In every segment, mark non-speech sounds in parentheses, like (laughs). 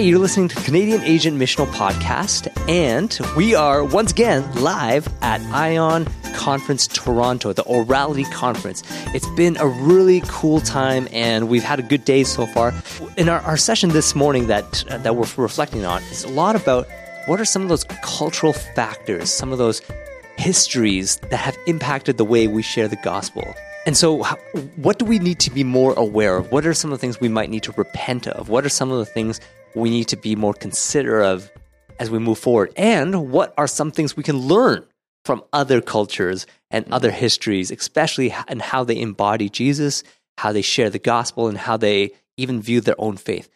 Hey, you're listening to Canadian Asian Missional Podcast, and we are once again live at Ion Conference Toronto, the Orality Conference. It's been a really cool time, and we've had a good day so far. In our, our session this morning that uh, that we're reflecting on is a lot about what are some of those cultural factors, some of those histories that have impacted the way we share the gospel. And so, what do we need to be more aware of? What are some of the things we might need to repent of? What are some of the things we need to be more considerate of as we move forward? And what are some things we can learn from other cultures and mm-hmm. other histories, especially in how they embody Jesus, how they share the gospel, and how they even view their own faith?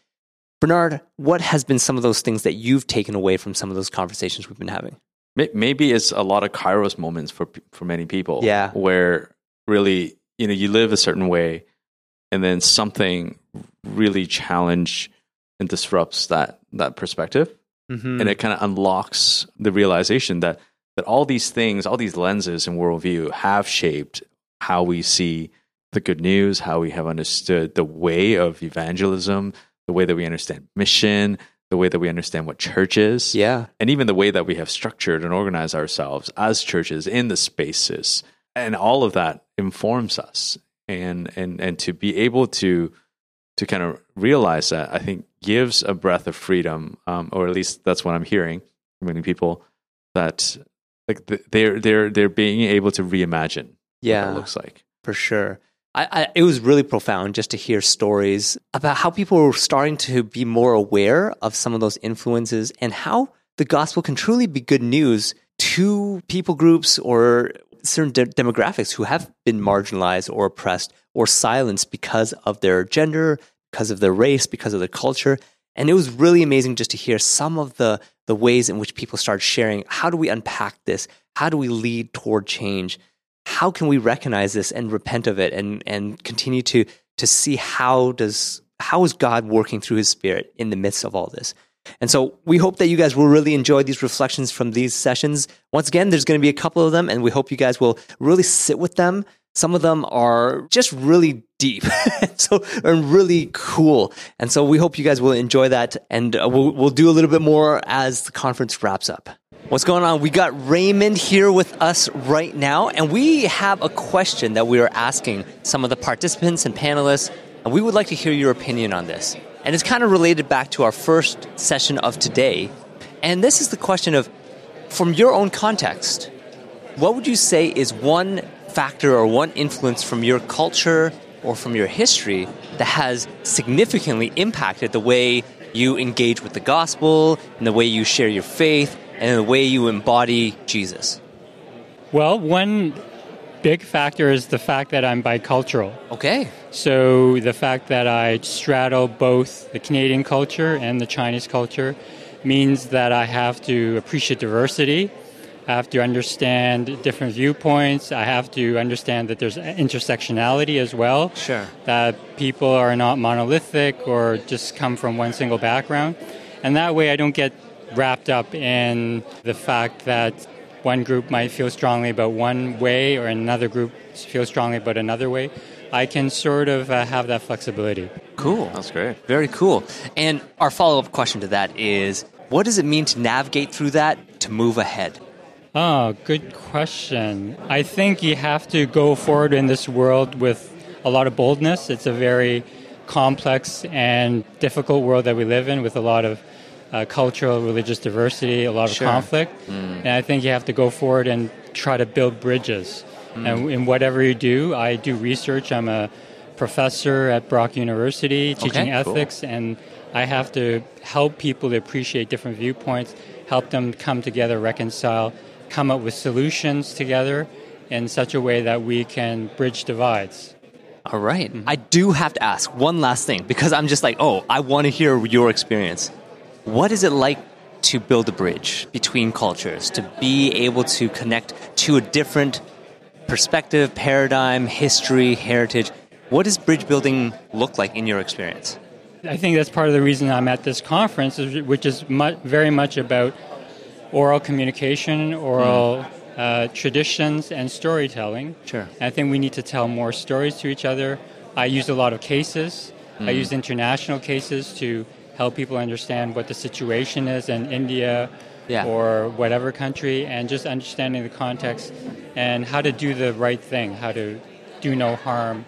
Bernard, what has been some of those things that you've taken away from some of those conversations we've been having? Maybe it's a lot of kairos moments for for many people. Yeah. Where really, you know, you live a certain way and then something really challenge and disrupts that that perspective. Mm-hmm. And it kind of unlocks the realization that that all these things, all these lenses and worldview have shaped how we see the good news, how we have understood the way of evangelism, the way that we understand mission, the way that we understand what church is, Yeah. and even the way that we have structured and organized ourselves as churches in the spaces. And all of that informs us. And and and to be able to to kind of realize that, I think gives a breath of freedom, um, or at least that's what I'm hearing from many people that like they're they're they're being able to reimagine Yeah. what that looks like. For sure. I, I, it was really profound just to hear stories about how people were starting to be more aware of some of those influences and how the gospel can truly be good news to people groups or certain de- demographics who have been marginalized or oppressed or silenced because of their gender, because of their race, because of their culture. And it was really amazing just to hear some of the, the ways in which people started sharing how do we unpack this? How do we lead toward change? how can we recognize this and repent of it and and continue to to see how does how is God working through his spirit in the midst of all this. And so we hope that you guys will really enjoy these reflections from these sessions. Once again, there's going to be a couple of them and we hope you guys will really sit with them. Some of them are just really deep. (laughs) so and really cool. And so we hope you guys will enjoy that and uh, we'll we'll do a little bit more as the conference wraps up. What's going on? We got Raymond here with us right now, and we have a question that we are asking some of the participants and panelists, and we would like to hear your opinion on this. And it's kind of related back to our first session of today. And this is the question of from your own context, what would you say is one factor or one influence from your culture or from your history that has significantly impacted the way you engage with the gospel and the way you share your faith and the way you embody Jesus? Well, one big factor is the fact that I'm bicultural. Okay. So the fact that I straddle both the Canadian culture and the Chinese culture means that I have to appreciate diversity. I have to understand different viewpoints. I have to understand that there's intersectionality as well. Sure. That people are not monolithic or just come from one single background. And that way I don't get wrapped up in the fact that one group might feel strongly about one way or another group feel strongly about another way. I can sort of uh, have that flexibility. Cool. That's great. Very cool. And our follow up question to that is what does it mean to navigate through that to move ahead? Oh, good question. I think you have to go forward in this world with a lot of boldness. It's a very complex and difficult world that we live in with a lot of uh, cultural, religious diversity, a lot of Sure. conflict. Mm. And I think you have to go forward and try to build bridges. Mm. And in whatever you do, I do research. I'm a professor at Brock University teaching Okay, cool. ethics, and I have to help people to appreciate different viewpoints, help them come together, reconcile, come up with solutions together in such a way that we can bridge divides. All right. Mm-hmm. I do have to ask one last thing because I'm just like, oh, I want to hear your experience. What is it like to build a bridge between cultures, to be able to connect to a different perspective, paradigm, history, heritage? What does bridge building look like in your experience? I think that's part of the reason I'm at this conference, which is very much about oral communication, oral uh, traditions, and storytelling. Sure. I think we need to tell more stories to each other. I use a lot of cases. I use international cases to help people understand what the situation is in India Yeah. or whatever country, and just understanding the context and how to do the right thing, how to do no harm,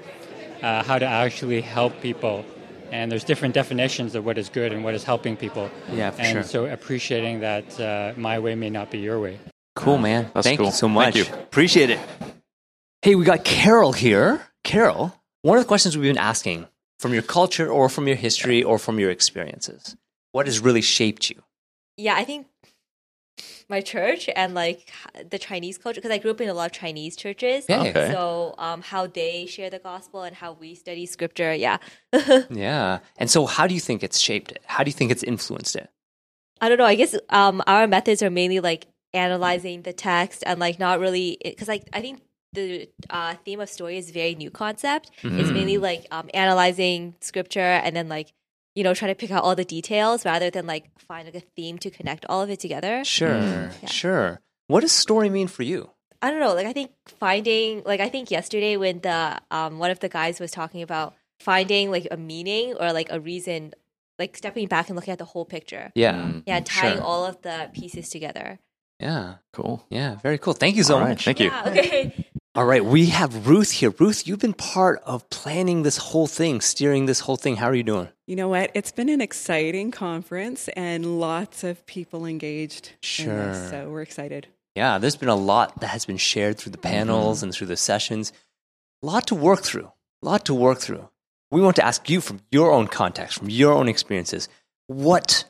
uh, how to actually help people. And there's different definitions of what is good and what is helping people. Yeah, for and sure. so appreciating that uh, my way may not be your way. Cool, man. That's Thank cool. you so Thank much. you. Appreciate it. Hey, we got Carol here. Carol, one of the questions we've been asking from your culture or from your history or from your experiences, what has really shaped you? yeah, I think my church and like the Chinese culture because I grew up in a lot of Chinese churches. Yeah. Okay. So um, how they share the gospel and how we study scripture, yeah. (laughs) Yeah. And so, how do you think it's shaped it? How do you think it's influenced it? I don't know. I guess um, our methods are mainly like analyzing the text and like not really because like I think the uh, theme of story is a very new concept. It's mainly like um, analyzing scripture and then like you know trying to pick out all the details rather than like find like a theme to connect all of it together. Sure. Yeah. Sure. What does story mean for you? I don't know. Like I think finding like I think yesterday when the um one of the guys was talking about finding like a meaning or like a reason, like stepping back and looking at the whole picture. Yeah. Yeah, tying Sure. all of the pieces together. Yeah. Cool. Yeah. Very cool. Thank you so All right. much. Thank you. Yeah, okay. All right. We have Ruth here. Ruth, you've been part of planning this whole thing, steering this whole thing. How are you doing? You know what? It's been an exciting conference and lots of people engaged. in Sure. this, so we're excited. Yeah, there's been a lot that has been shared through the mm-hmm. panels and through the sessions. A lot to work through. A lot to work through. We want to ask you from your own context, from your own experiences, what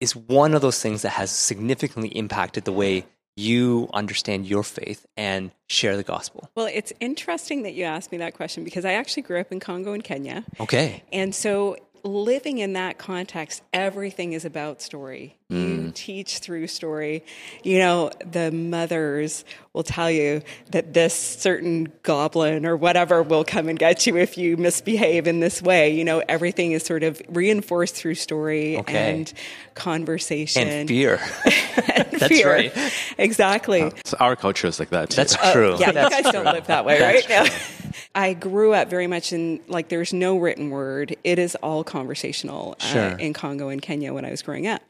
is one of those things that has significantly impacted the way you understand your faith and share the gospel? Well, it's interesting that you asked me that question because I actually grew up in Congo and Kenya. Okay. And so living in that context, everything is about story. You teach through story. You know, the mothers will tell you that this certain goblin or whatever will come and get you if you misbehave in this way. You know, everything is sort of reinforced through story Okay. and conversation. And fear. (laughs) and That's fear. right. Exactly. So our culture is like that too. That's true. Uh, Yeah, That's you guys true. don't live that way, That's right? No. (laughs) I grew up very much in like there's no written word. It is all conversational Sure. uh, in Congo and Kenya when I was growing up.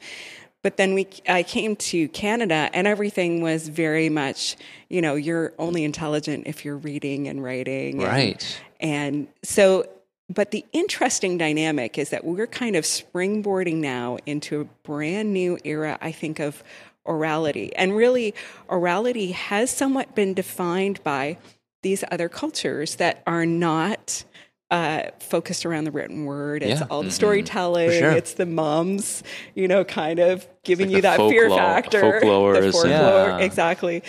But then we, I came to Canada, and everything was very much, you know, you're only intelligent if you're reading and writing, and- Right. and so, but the interesting dynamic is that we're kind of springboarding now into a brand new era, I think, of orality. And really, orality has somewhat been defined by these other cultures that are not uh, focused around the written word. It's Yeah. all the storytelling. For sure. It's the moms, you know, kind of giving like you the that fear folklore- factor. folklores The folklore, Yeah. exactly.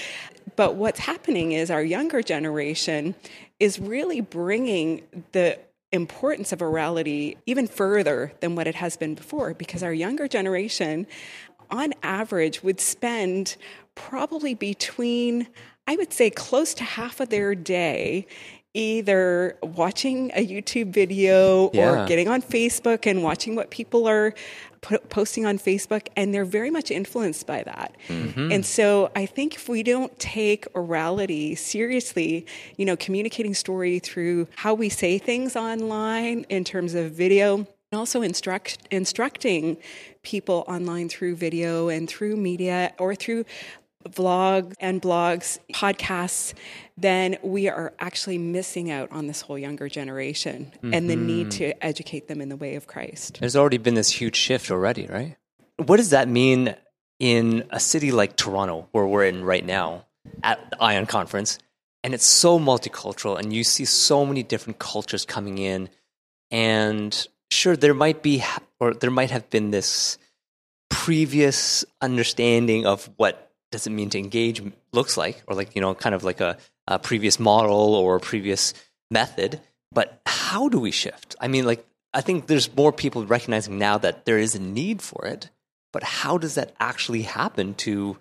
But what's happening is our younger generation is really bringing the importance of orality even further than what it has been before because our younger generation on average would spend probably between I would say close to half of their day either watching a YouTube video Yeah. or getting on Facebook and watching what people are po- posting on Facebook, and they're very much influenced by that. Mm-hmm. And so I think if we don't take orality seriously, you know, communicating story through how we say things online in terms of video, and also instruct, instructing people online through video and through media or through vlogs and blogs, podcasts, then we are actually missing out on this whole younger generation and the need mm-hmm. to educate them in the way of Christ. There's already been this huge shift already, right? What does that mean in a city like Toronto, where we're in right now at the Ion Conference? And it's so multicultural, and you see so many different cultures coming in. And sure, there might be, or there might have been this previous understanding of what does it mean to engage looks like, or like, you know, kind of like a, a previous model or a previous method. But how do we shift? I mean, like, I think there's more people recognizing now that there is a need for it. But how does that actually happen to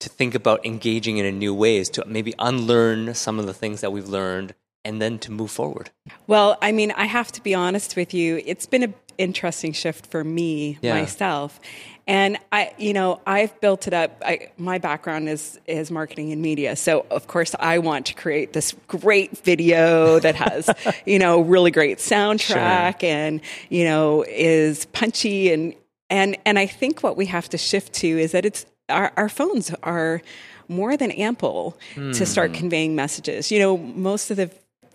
to think about engaging in a new ways, to maybe unlearn some of the things that we've learned and then to move forward? Well, I mean, I have to be honest with you. It's been an interesting shift for me Yeah. myself. And I, you know, I've built it up. I, my background is is marketing and media, so of course I want to create this great video that has, (laughs) you know, really great soundtrack and you know is punchy and And and I think what we have to shift to is that it's our, our phones are more than ample to start hmm. conveying messages. You know, most of the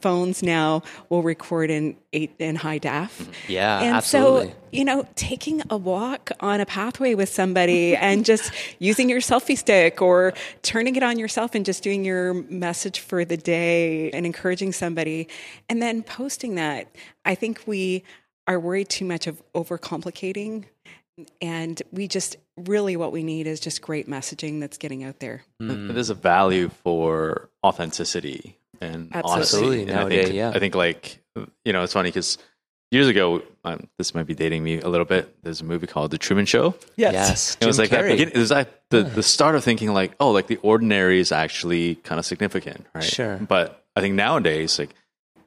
phones now will record in eight in high def. Mm-hmm. Yeah, and absolutely. so you know, taking a walk on a pathway with somebody (laughs) and just using your selfie stick or turning it on yourself and just doing your message for the day and encouraging somebody and then posting that. I think we are worried too much of overcomplicating and we just really what we need is just great messaging that's getting out there. There's a value for authenticity and Absolutely. honesty. Absolutely, And I nowadays, think, yeah. I think like you know, it's funny because years ago, um, this might be dating me a little bit. There's a movie called The Truman Show. Yes. It was like that Carrey. begin- it was like the, the start of thinking like, oh, like the ordinary is actually kind of significant, right? Sure. But I think nowadays, like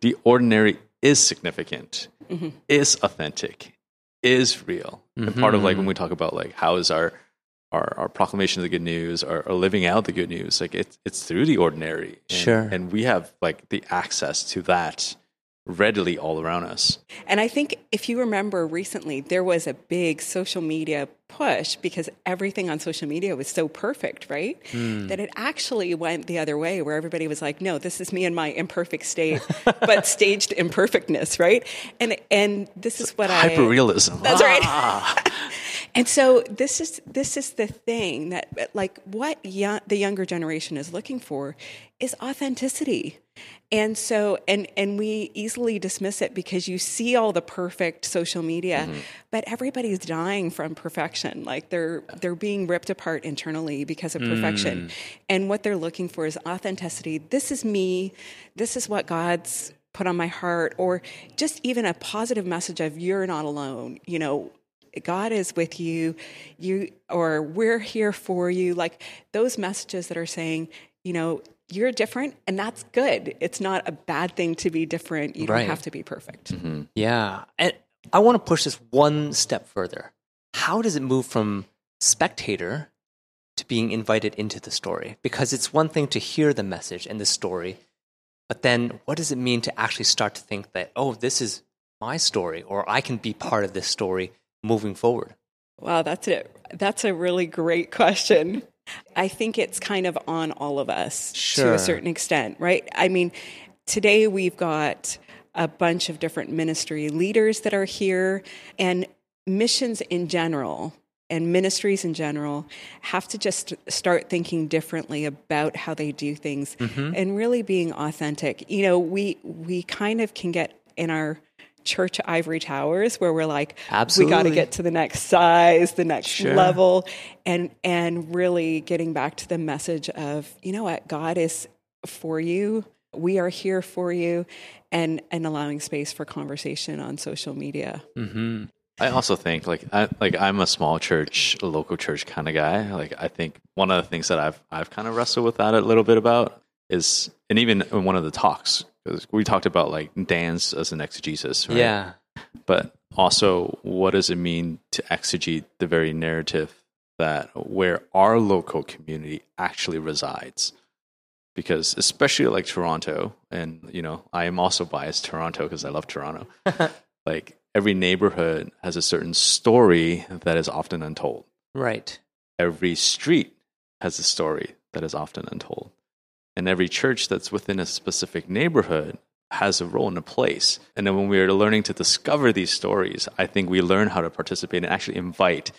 the ordinary is significant, Mm-hmm. is authentic, is real. And part of like when we talk about like how is our our, our proclamation of the good news, our, our living out the good news, like it's it's through the ordinary. And, Sure. And we have like the access to that readily all around us. And I think if you remember recently, there was a big social media push because everything on social media was so perfect, right? Hmm. That it actually went the other way where everybody was like, no, this is me in my imperfect state, (laughs) but staged imperfectness, right? And and this is what I Hyperrealism. That's right. Ah. (laughs) and so this is this is the thing that like what young, the younger generation is looking for is authenticity. And so and and we easily dismiss it because you see all the perfect social media, mm-hmm. but everybody's dying from perfection. Like they're they're being ripped apart internally because of perfection. Mm. And what they're looking for is authenticity. This is me. This is what God's put on my heart or just even a positive message of you're not alone. You know, God is with you, you or we're here for you. Like those messages that are saying, you know, you're different and that's good. It's not a bad thing to be different. You Right. don't have to be perfect. Mm-hmm. Yeah. And I want to push this one step further. How does it move from spectator to being invited into the story? Because it's one thing to hear the message and the story, but then what does it mean to actually start to think that, oh, this is my story or I can be part of this story moving forward? Wow, that's it. That's a really great question. I think it's kind of on all of us to a certain extent, right? I mean, today we've got a bunch of different ministry leaders that are here, and missions in general and ministries in general have to just start thinking differently about how they do things mm-hmm. and really being authentic. You know, we we kind of can get in our church ivory towers where we're like we got to get to the next size, the next Sure. level and and really getting back to the message of, you know what, God is for you. We are here for you and and allowing space for conversation on social media. Mm-hmm. I also think like I like I'm a small church, a local church kind of guy. Like I think one of the things that I've I've kind of wrestled with that a little bit about is, and even in one of the talks, we talked about like dance as an exegesis, right? Yeah. But also, what does it mean to exegete the very narrative that where our local community actually resides? Because especially like Toronto, and you know, I am also biased Toronto because I love Toronto. (laughs) like every neighborhood has a certain story that is often untold. Right. Every street has a story that is often untold. And every church that's within a specific neighborhood has a role and a place. And then when we are learning to discover these stories, I think we learn how to participate and actually invite.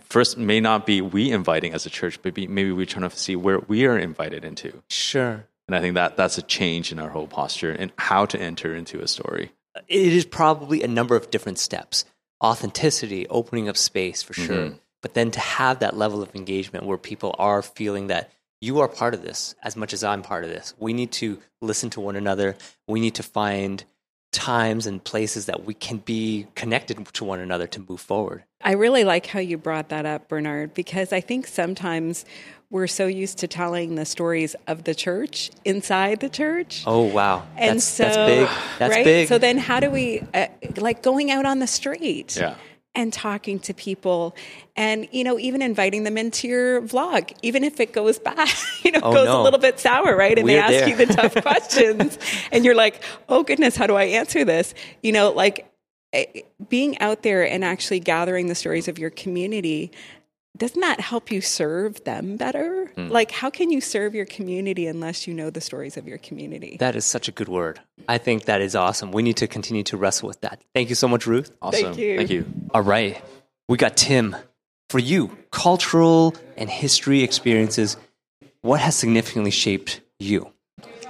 First, may not be we inviting as a church, but maybe, maybe we're trying to see where we are invited into. Sure. And I think that that's a change in our whole posture and how to enter into a story. it is probably a number of different steps authenticity opening up space for sure mm-hmm. but then to have that level of engagement where people are feeling that you are part of this as much as i'm part of this. We need to listen to one another. We need to find times and places that we can be connected to one another to move forward. I really like how you brought that up, Bernard, because I think sometimes we're so used to telling the stories of the church inside the church. oh wow. And that's, so, that's big. That's right? big. So then, how do we, uh, like going out on the street? Yeah. And talking to people and, you know, even inviting them into your vlog, even if it goes bad, (laughs) you know, Oh, goes no. a little bit sour, right? And they We're ask there. you the tough (laughs) questions and you're like, oh goodness, how do I answer this? You know, like, eh, being out there and actually gathering the stories of your community doesn't that help you serve them better? Hmm. Like, how can you serve your community unless you know the stories of your community? That is such a good word. I think that is awesome. We need to continue to wrestle with that. Thank you so much, Ruth. Awesome. you. Thank you. All right. We got Tim. For you, cultural and history experiences, what has significantly shaped you?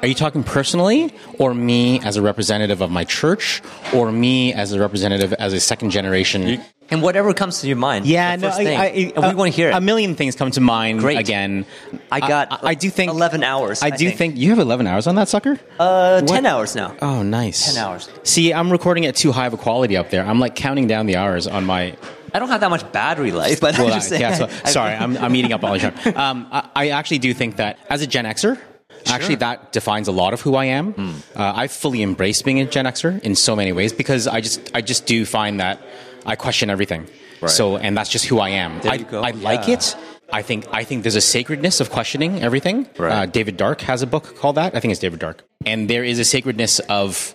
Are you talking personally, or me as a representative of my church, or me as a representative as a second generation? And whatever comes to your mind. yeah, the no, first I, thing. I, and we want to hear it. A million things come to mind. Great. Again, I got I, I do think 11 hours, I, I do think. think. you have eleven hours on that sucker. uh, What? 10 hours now. Oh, nice. 10 hours. See, I'm recording at too high of a quality up there. I'm like counting down the hours on my. I don't have that much battery life, but Well, I'm just saying. yeah, so, I- sorry, I'm, I'm eating up all the (laughs) time. Um, I, I actually do think that as a Gen Xer, actually that defines a lot of who I am. Hmm. Uh, I fully embrace being a Gen Xer in so many ways because I just I just do find that I question everything. So, and that's just who I am. There I. I like it. I think I think there's a sacredness of questioning everything. Right. Uh, David Dark has a book called that. I think it's David Dark, and there is a sacredness of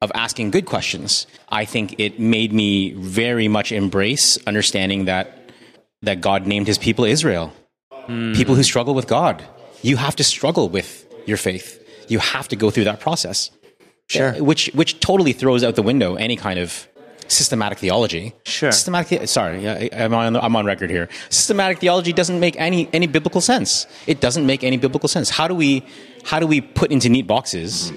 of asking good questions. I think it made me very much embrace understanding that that God named His people Israel, people who struggle with God. You have to struggle with your faith. You have to go through that process. Sure. Uh, Which which totally throws out the window any kind of systematic theology. Sure. Systematic. the- Sorry, I- I'm on I'm on record here. Systematic theology doesn't make any any biblical sense. It doesn't make any biblical sense. How do we how do we put into neat boxes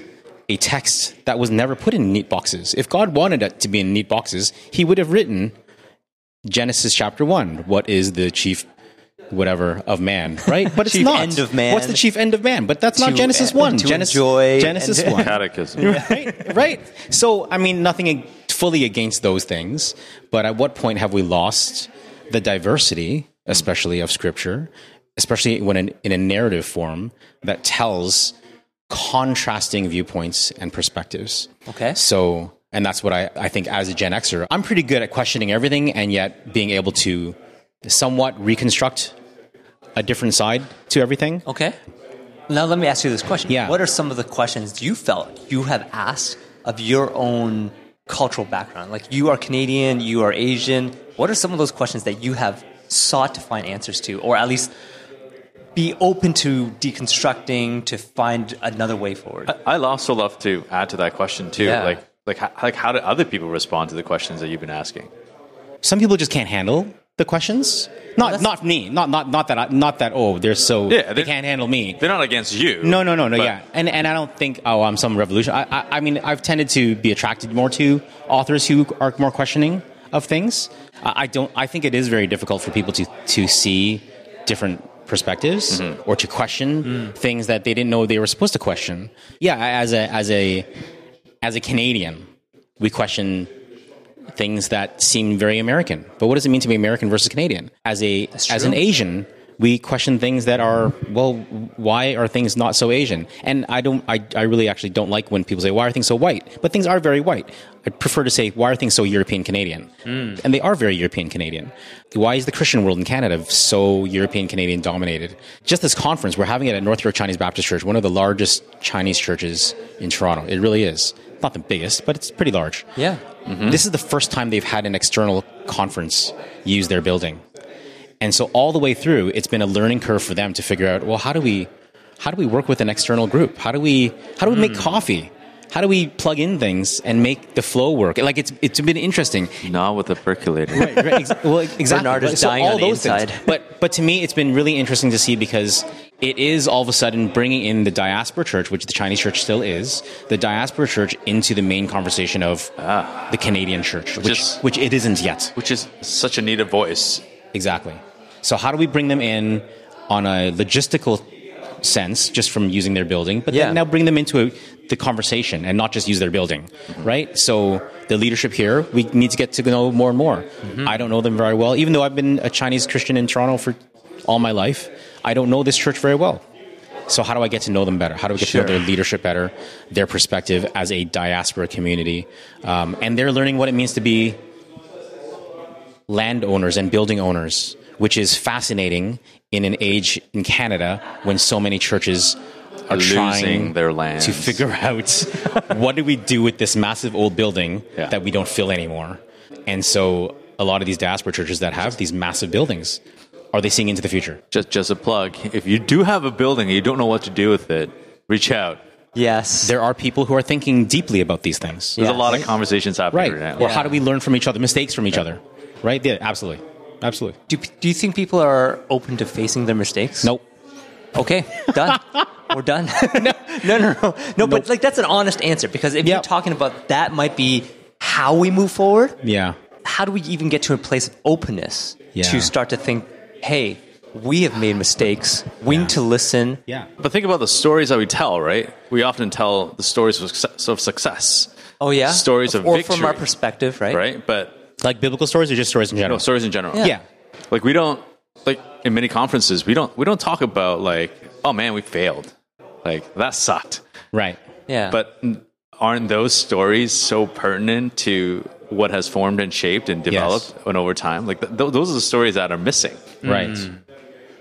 a text that was never put in neat boxes? If God wanted it to be in neat boxes, He would have written Genesis chapter one. What is the chief whatever of man, right? But it's Chief not. end of man. What's the chief end of man? But that's not To- Genesis uh, one. to Genesis enjoy Genesis and- one. Catechism. (laughs) right, right. So, I mean, nothing ag- fully against those things, but at what point have we lost the diversity, especially of Scripture, especially when in, in a narrative form that tells contrasting viewpoints and perspectives? Okay. So, and that's what I, I think as a Gen Xer, I'm pretty good at questioning everything and yet being able to somewhat reconstruct a different side to everything. Okay. Now let me ask you this question. Yeah. What are some of the questions you felt you have asked of your own cultural background? Like you are Canadian, you are Asian. What are some of those questions that you have sought to find answers to, or at least be open to deconstructing to find another way forward? I also love to add to that question too. Yeah. Like, like, like, how do other people respond to the questions that you've been asking? some people just can't handle the questions. Not that's- not me. Not not not that I, not that oh they're so Yeah, they they- can't handle me. They're not against you. No no no no but- yeah. And and I don't think oh I'm some revolution. I, I I mean I've tended to be attracted more to authors who are more questioning of things. I, I don't I think it is very difficult for people to to see different perspectives Mm-hmm. or to question Mm. things that they didn't know they were supposed to question. Yeah, as a as a as a Canadian, we question things that seem very American. But what does it mean to be American versus Canadian? As a as an Asian, we question things that are well, why are things not so Asian? And I don't, I, I really actually don't like when people say why are things so white? But things are very white. I prefer to say why are things so European Canadian? Hmm. And they are very European Canadian. Why is the Christian world in Canada so European Canadian dominated? Just this conference, we're having it at North York Chinese Baptist Church, one of the largest Chinese churches in Toronto. It really is. Not the biggest, but it's pretty large. yeah. Mm-hmm. This is the first time they've had an external conference use their building. And so all the way through, it's been a learning curve for them to figure out, well, how do we how do we work with an external group? How do we how do we make hmm. coffee? How do we plug in things and make the flow work? Like it's it's been interesting. Not with a percolator. Right, right, ex- well, exactly. (laughs) Bernard is so dying all on the those things. inside. But but to me, it's been really interesting to see because it is all of a sudden bringing in the diaspora church, which the Chinese church still is, the diaspora church into the main conversation of ah. the Canadian church, which is- which it isn't yet. Which is such a needed voice. Exactly. So how do we bring them in on a logistical sense, just from using their building, but Yeah. then now bring them into a, the conversation and not just use their building, mm-hmm. right? So the leadership here, we need to get to know more and more. Mm-hmm. I don't know them very well, even though I've been a Chinese Christian in Toronto for all my life. I don't know this church very well. So how do I get to know them better? How do I get Sure. to know their leadership better, their perspective as a diaspora community, um, and they're learning what it means to be landowners and building owners, which is fascinating in an age in Canada when so many churches are losing trying their land to figure (laughs) out what do we do with this massive old building Yeah. that we don't fill anymore. And so a lot of these diaspora churches that have these massive buildings, are they seeing into the future? just just a plug. If you do have a building and you don't know what to do with it, reach out. Yes. There are people who are thinking deeply about these things. There's Yeah. a lot of conversations happening Right. right, Or now. how do we learn from each other, mistakes from each other? Right? Yeah, absolutely. Absolutely. do, do you think people are open to facing their mistakes? Nope. Okay, done. (laughs) We're done. no, (laughs) no, no, no. No, but like that's an honest answer because if you're talking about that might be how we move forward, Yeah. how do we even get to a place of openness Yeah. to start to think, hey, we have made mistakes. We need to listen. Yeah. But think about the stories that we tell, right? We often tell the stories of success, Oh yeah, Stories of or victory. from our perspective, right? right? But Like biblical stories or just stories in general? no, stories in general. Yeah. yeah. Like we don't like in many conferences we don't we don't talk about like oh man we failed, like that sucked. Right. Yeah, But aren't those stories so pertinent to what has formed and shaped and developed and over time? Like th- th- those are the stories that are missing Right. Mm.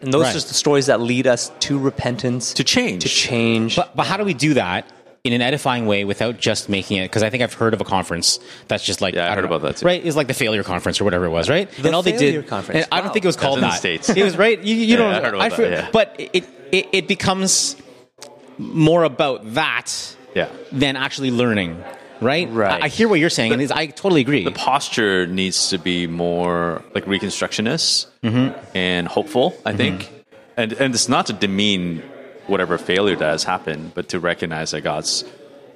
and those right. are the stories that lead us to repentance, to change. to change. But, but how do we do that in an edifying way without just making it? Because I think I've heard of a conference that's just like Yeah, I don't heard know, about that too. Right, it's like the failure conference or whatever it was, right? The and all they failure did, conference. and I don't Wow. think it was called in the that. States. It was right. You, you (laughs) Yeah, don't. I heard about that, feel- yeah. But it, it it becomes more about that yeah. than actually learning. Right. Right. I, I hear what you're saying, and I totally agree. the posture needs to be more like reconstructionist mm-hmm. and hopeful i mm-hmm. think. And and it's not to demean whatever failure that has happened but to recognize that god's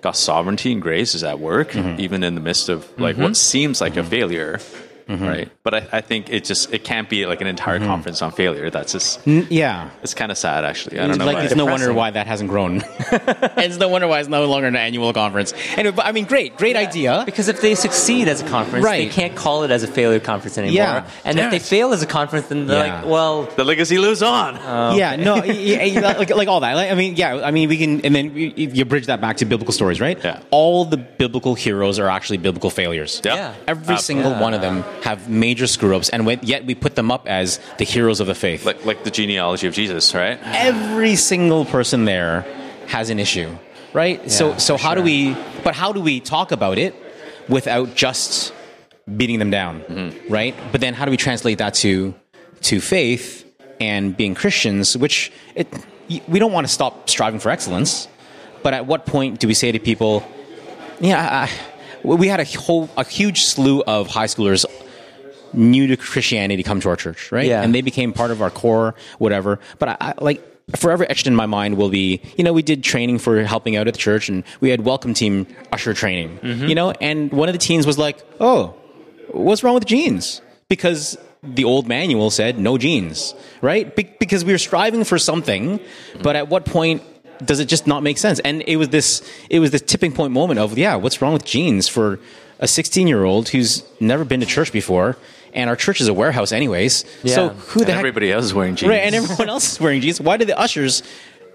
god's sovereignty and grace is at work mm-hmm. even in the midst of like what seems like a failure Mm-hmm. right but I, I think it just it can't be like an entire mm-hmm. conference on failure that's just N- yeah. it's kind of sad actually i don't know like why. it's no wonder why that hasn't grown. And (laughs) it's no wonder why it's no longer an annual conference. Anyway, but I mean, great, great idea. Because if they succeed as a conference, right. they can't call it as a failure conference anymore. Yeah. And if they fail as a conference, then they're Yeah. like, well, the legacy lives on oh, yeah, no, (laughs) like, like all that. Like, I mean, yeah, I mean, we can, and then you, you bridge that back to biblical stories, right? Yeah. All the biblical heroes are actually biblical failures. yeah, Yeah. Every single one of them have major screw ups, and yet we put them up as the heroes of the faith. like like the genealogy of jesus right Every single person there has an issue, right? so, so how do we? But how do we talk about it without just beating them down, mm-hmm. right? But then how do we translate that to to faith and being Christians? Which it, we don't want to stop striving for excellence, but at what point do we say to people, "Yeah, I, we had a whole a huge slew of high schoolers." New to Christianity come to our church, right? Yeah. And they became part of our core, whatever. But I, I like forever etched in my mind will be, you know, we did training for helping out at the church, and we had welcome team usher training, mm-hmm. you know, and one of the teens was like, "Oh, what's wrong with jeans?" Because the old manual said no jeans, right? Be- because we were striving for something, but at what point does it just not make sense? And it was this, it was this tipping point moment of, yeah, what's wrong with jeans for a 16 year old who's never been to church before, and our church is a warehouse anyways. Yeah. So Yeah. who the and heck? everybody else is wearing jeans Right, and everyone else is (laughs) wearing jeans. Why do the ushers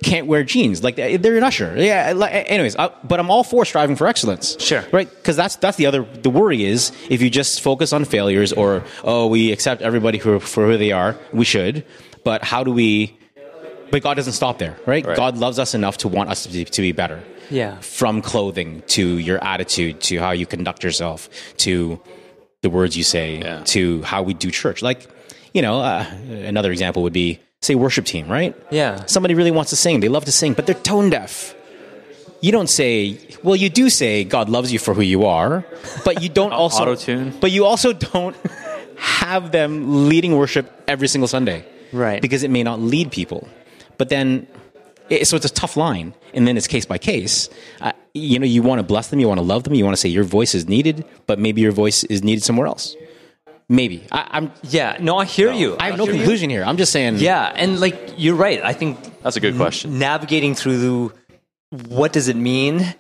can't wear jeans? Like they're an usher. Yeah. Like, anyways, I, but I'm all for striving for excellence. Sure. Right, because that's that's the other. The worry is if you just focus on failures or oh we accept everybody for for who they are. We should, but how do we? But God doesn't stop there, right? Right. God loves us enough to want us to be, to be better. Yeah. From clothing to your attitude to how you conduct yourself to the words you say Yeah. to how we do church. Like, you know, uh, another example would be say worship team, right? Yeah. Somebody really wants to sing, they love to sing, but they're tone deaf. You don't say, well, you do say God loves you for who you are, but you don't (laughs) also Auto-tune. But you also don't (laughs) have them leading worship every single Sunday, Right. Because it may not lead people. But then, it, so it's a tough line, and then it's case by case. Uh, you know, you want to bless them, you want to love them, you want to say your voice is needed, but maybe your voice is needed somewhere else. Maybe I, I'm. Yeah. No, I hear you. I have no hear you. conclusion here. I'm just saying. Yeah. And like, you're right. I think that's a good question navigating through what does it mean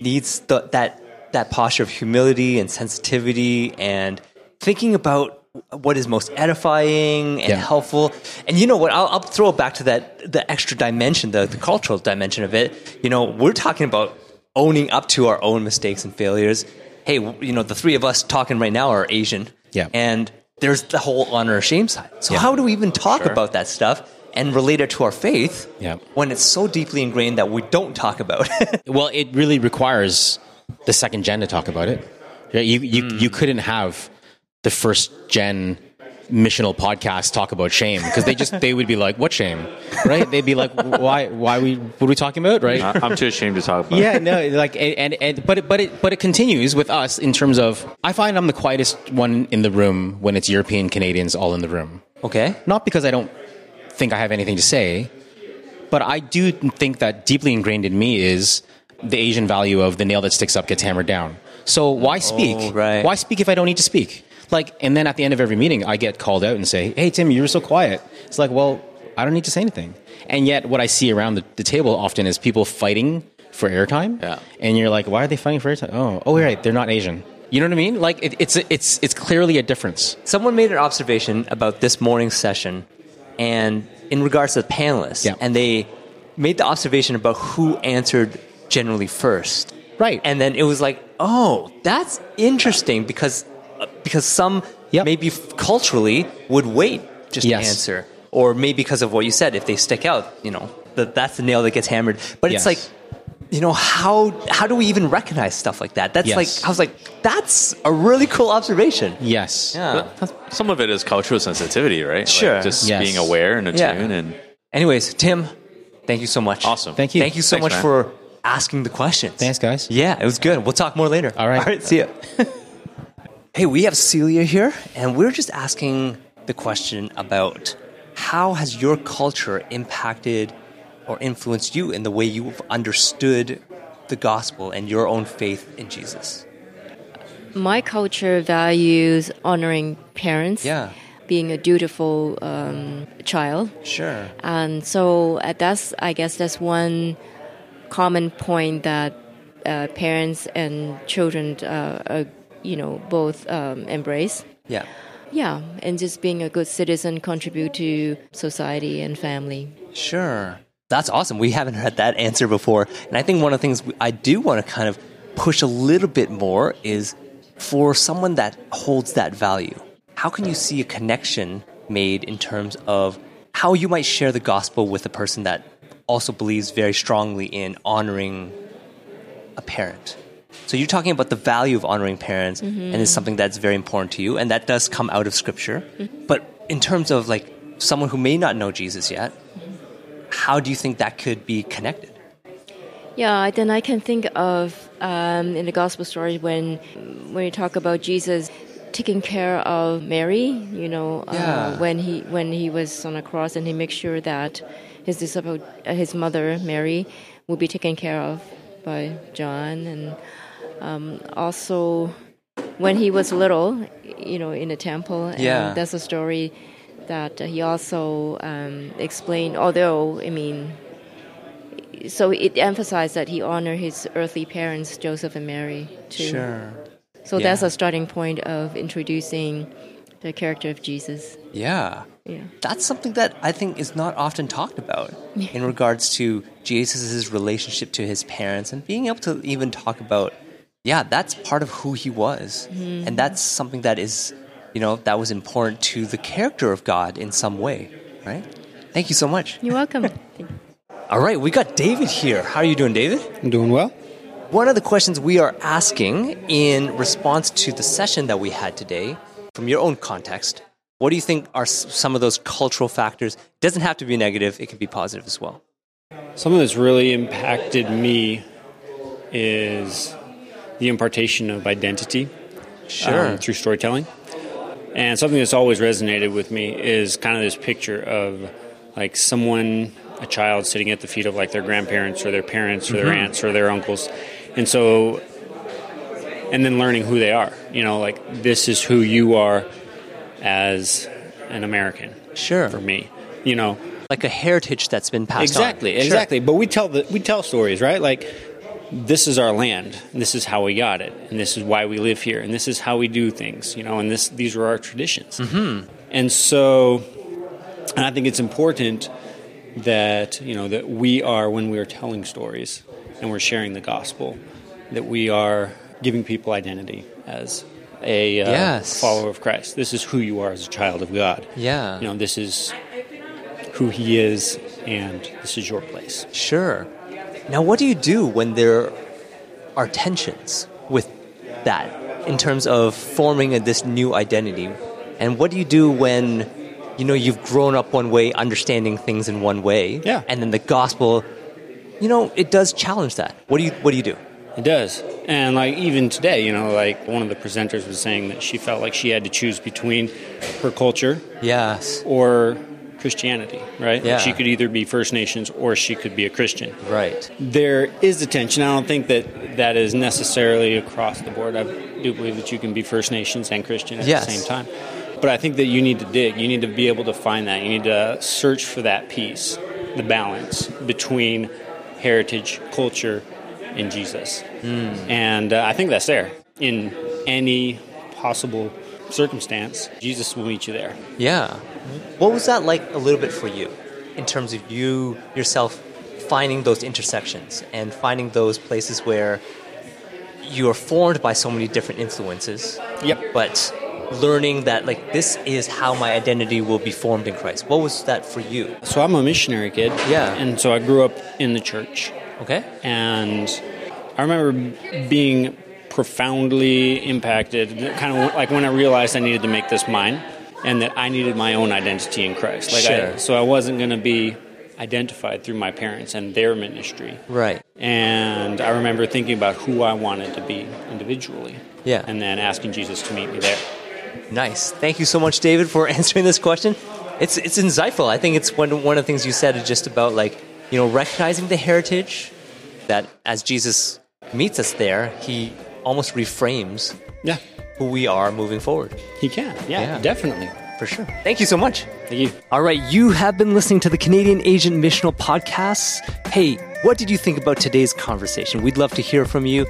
needs the, that that posture of humility and sensitivity and thinking about what is most edifying and Yeah. helpful and you know what I'll, I'll throw it back to that the extra dimension the, the cultural dimension of it you know we're talking about owning up to our own mistakes and failures hey you know the three of us talking right now are asian Yeah. and there's the whole honor or shame side so how do we even talk about that stuff and relate it to our faith Yeah. when it's so deeply ingrained that we don't talk about. (laughs) Well, it really requires the second gen to talk about it. You you, Hmm. you couldn't have the first gen missional podcast talk about shame because they just they would be like, "What shame?" Right? They'd be like, "Why? Why we? What are we talking about?" Right? I- I'm too ashamed to talk about. it. yeah, no, like, and, and, and but it, but it but it continues with us in terms of I find I'm the quietest one in the room when it's European Canadians all in the room. okay. Not because I don't think I have anything to say, but I do think that deeply ingrained in me is the Asian value of the nail that sticks up gets hammered down. So why speak? Oh, right. Why speak if I don't need to speak? Like, and then at the end of every meeting, I get called out and say, "Hey, Tim, you were so quiet." It's like, well, I don't need to say anything. And yet, what I see around the, the table often is people fighting for airtime. Yeah. And you're like, why are they fighting for airtime? Oh, oh, right, they're not Asian. You know what I mean? Like, it, it's it's it's clearly a difference. Someone made an observation about this morning's session, and in regards to the panelists, Yeah. and they made the observation about who answered generally first. Right. And then it was like, oh, that's interesting because because some Yep. maybe culturally would wait just Yes. to answer, or maybe because of what you said, if they stick out, you know, that that's the nail that gets hammered. But it's like. You know how how do we even recognize stuff like that? That's Yes. like I was like that's a really cool observation. Yes. Yeah. Some of it is cultural sensitivity, right? Like, Sure. just Yes. being aware and Yeah. attuned and Anyways, Tim, thank you so much. Awesome. Thank you. Thank you so Thanks, much man. for asking the questions. Thanks, guys. Yeah, it was good. We'll talk more later. All right. All right. See ya. (laughs) hey, we have Celia here, and we're just asking the question about how has your culture impacted or influenced you in the way you've understood the gospel and your own faith in Jesus? My culture values honoring parents, Yeah. being a dutiful um, child, Sure. and so uh, that's I guess that's one common point that uh, parents and children, uh, uh, you know, both um, embrace. Yeah. Yeah, and just being a good citizen, contribute to society and family. Sure. That's awesome. We haven't heard that answer before. And I think one of the things I do want to kind of push a little bit more is for someone that holds that value. How can you see a connection made in terms of how you might share the gospel with a person that also believes very strongly in honoring a parent? So you're talking about the value of honoring parents, and it's something that's very important to you, and that does come out of Scripture. But in terms of like someone who may not know Jesus yet, how do you think that could be connected? Yeah, then I can think of um, in the gospel story when when you talk about Jesus taking care of Mary, you know, Yeah. uh, when he when he was on a cross and he makes sure that his disciple, uh, his mother Mary, will be taken care of by John, and um, also when he was little, you know, in the temple. And Yeah. that's a story that he also um, explained. Although, I mean, so it emphasized that he honored his earthly parents, Joseph and Mary, too. Sure. So that's a starting point of introducing the character of Jesus. Yeah. Yeah. That's something that I think is not often talked about (laughs) in regards to Jesus' relationship to his parents and being able to even talk about, yeah, that's part of who he was. And mm-hmm. that's something that is, you know, that was important to the character of God in some way, right? Thank you so much. You're welcome. (laughs) All right, we got David here. How are you doing, David? I'm doing well. One of the questions we are asking in response to the session that we had today, from your own context, what do you think are some of those cultural factors? It doesn't have to be negative, it can be positive as well. Something that's really impacted me is the impartation of identity um, through storytelling. And something that's always resonated with me is kind of this picture of like someone, a child sitting at the feet of like their grandparents or their parents or their aunts or their uncles. And so, and then learning who they are. You know, like this is who you are as an American. Sure. For me, you know, Like a heritage that's been passed exactly, on. Sure. exactly. But we tell the we tell stories, right? Like this is our land, and this is how we got it, and this is why we live here, and this is how we do things, you know, and this these are our traditions. Mm-hmm. And so, and I think it's important that you know that we are when we are telling stories and we're sharing the gospel, that we are giving people identity as a uh, Yes. follower of Christ. This is who you are as a child of God. Yeah. You know, this is who He is, and this is your place. Sure. Now, what do you do when there are tensions with that in terms of forming a, this new identity? And what do you do when you know you've grown up one way, understanding things in one way, Yeah. and then the gospel, you know, it does challenge that. What do you What do you do? It does. And like even today, you know, like one of the presenters was saying that she felt like she had to choose between her culture Yes. or Christianity, right? Yeah. She could either be First Nations or she could be a Christian. Right. There is a tension. I don't think that that is necessarily across the board. I do believe that you can be First Nations and Christian at Yes. the same time. But I think that you need to dig. You need to be able to find that. You need to search for that piece, the balance between heritage, culture, and Jesus. And uh, I think that's there in any possible circumstance. Jesus will meet you there. Yeah. What was that like a little bit for you in terms of you yourself finding those intersections and finding those places where you are formed by so many different influences? Yep. But learning that like this is how my identity will be formed in Christ. What was that for you? So I'm a missionary kid. Yeah. And so I grew up in the church. Okay. and I remember being profoundly impacted, kind of like when I realized I needed to make this mine, and that I needed my own identity in Christ. Like, I, so I wasn't going to be identified through my parents and their ministry. Right. And I remember thinking about who I wanted to be individually. Yeah. And then asking Jesus to meet me there. Nice. Thank you so much, David, for (laughs) answering this question. It's it's insightful. I think it's one one of the things you said is just about like you know recognizing the heritage that as Jesus meets us there, he almost reframes Yeah. Who we are moving forward. He can. Yeah, Yeah. definitely. For sure. Thank you so much. Thank you. All right, you have been listening to the Canadian Asian Missional Podcast. Hey, what did you think about today's conversation? We'd love to hear from you.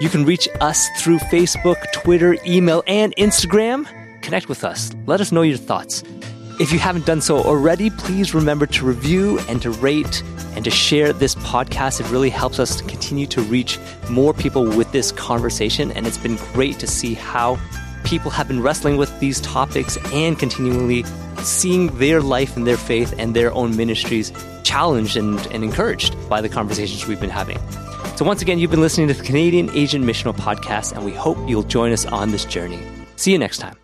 You can reach us through Facebook, Twitter, email, and Instagram. Connect with us. Let us know your thoughts. If you haven't done so already, please remember to review and to rate and to share this podcast. It really helps us to continue to reach more people with this conversation. And it's been great to see how people have been wrestling with these topics and continually seeing their life and their faith and their own ministries challenged and, and encouraged by the conversations we've been having. So, once again, you've been listening to the Canadian Asian Missional Podcast, and we hope you'll join us on this journey. See you next time.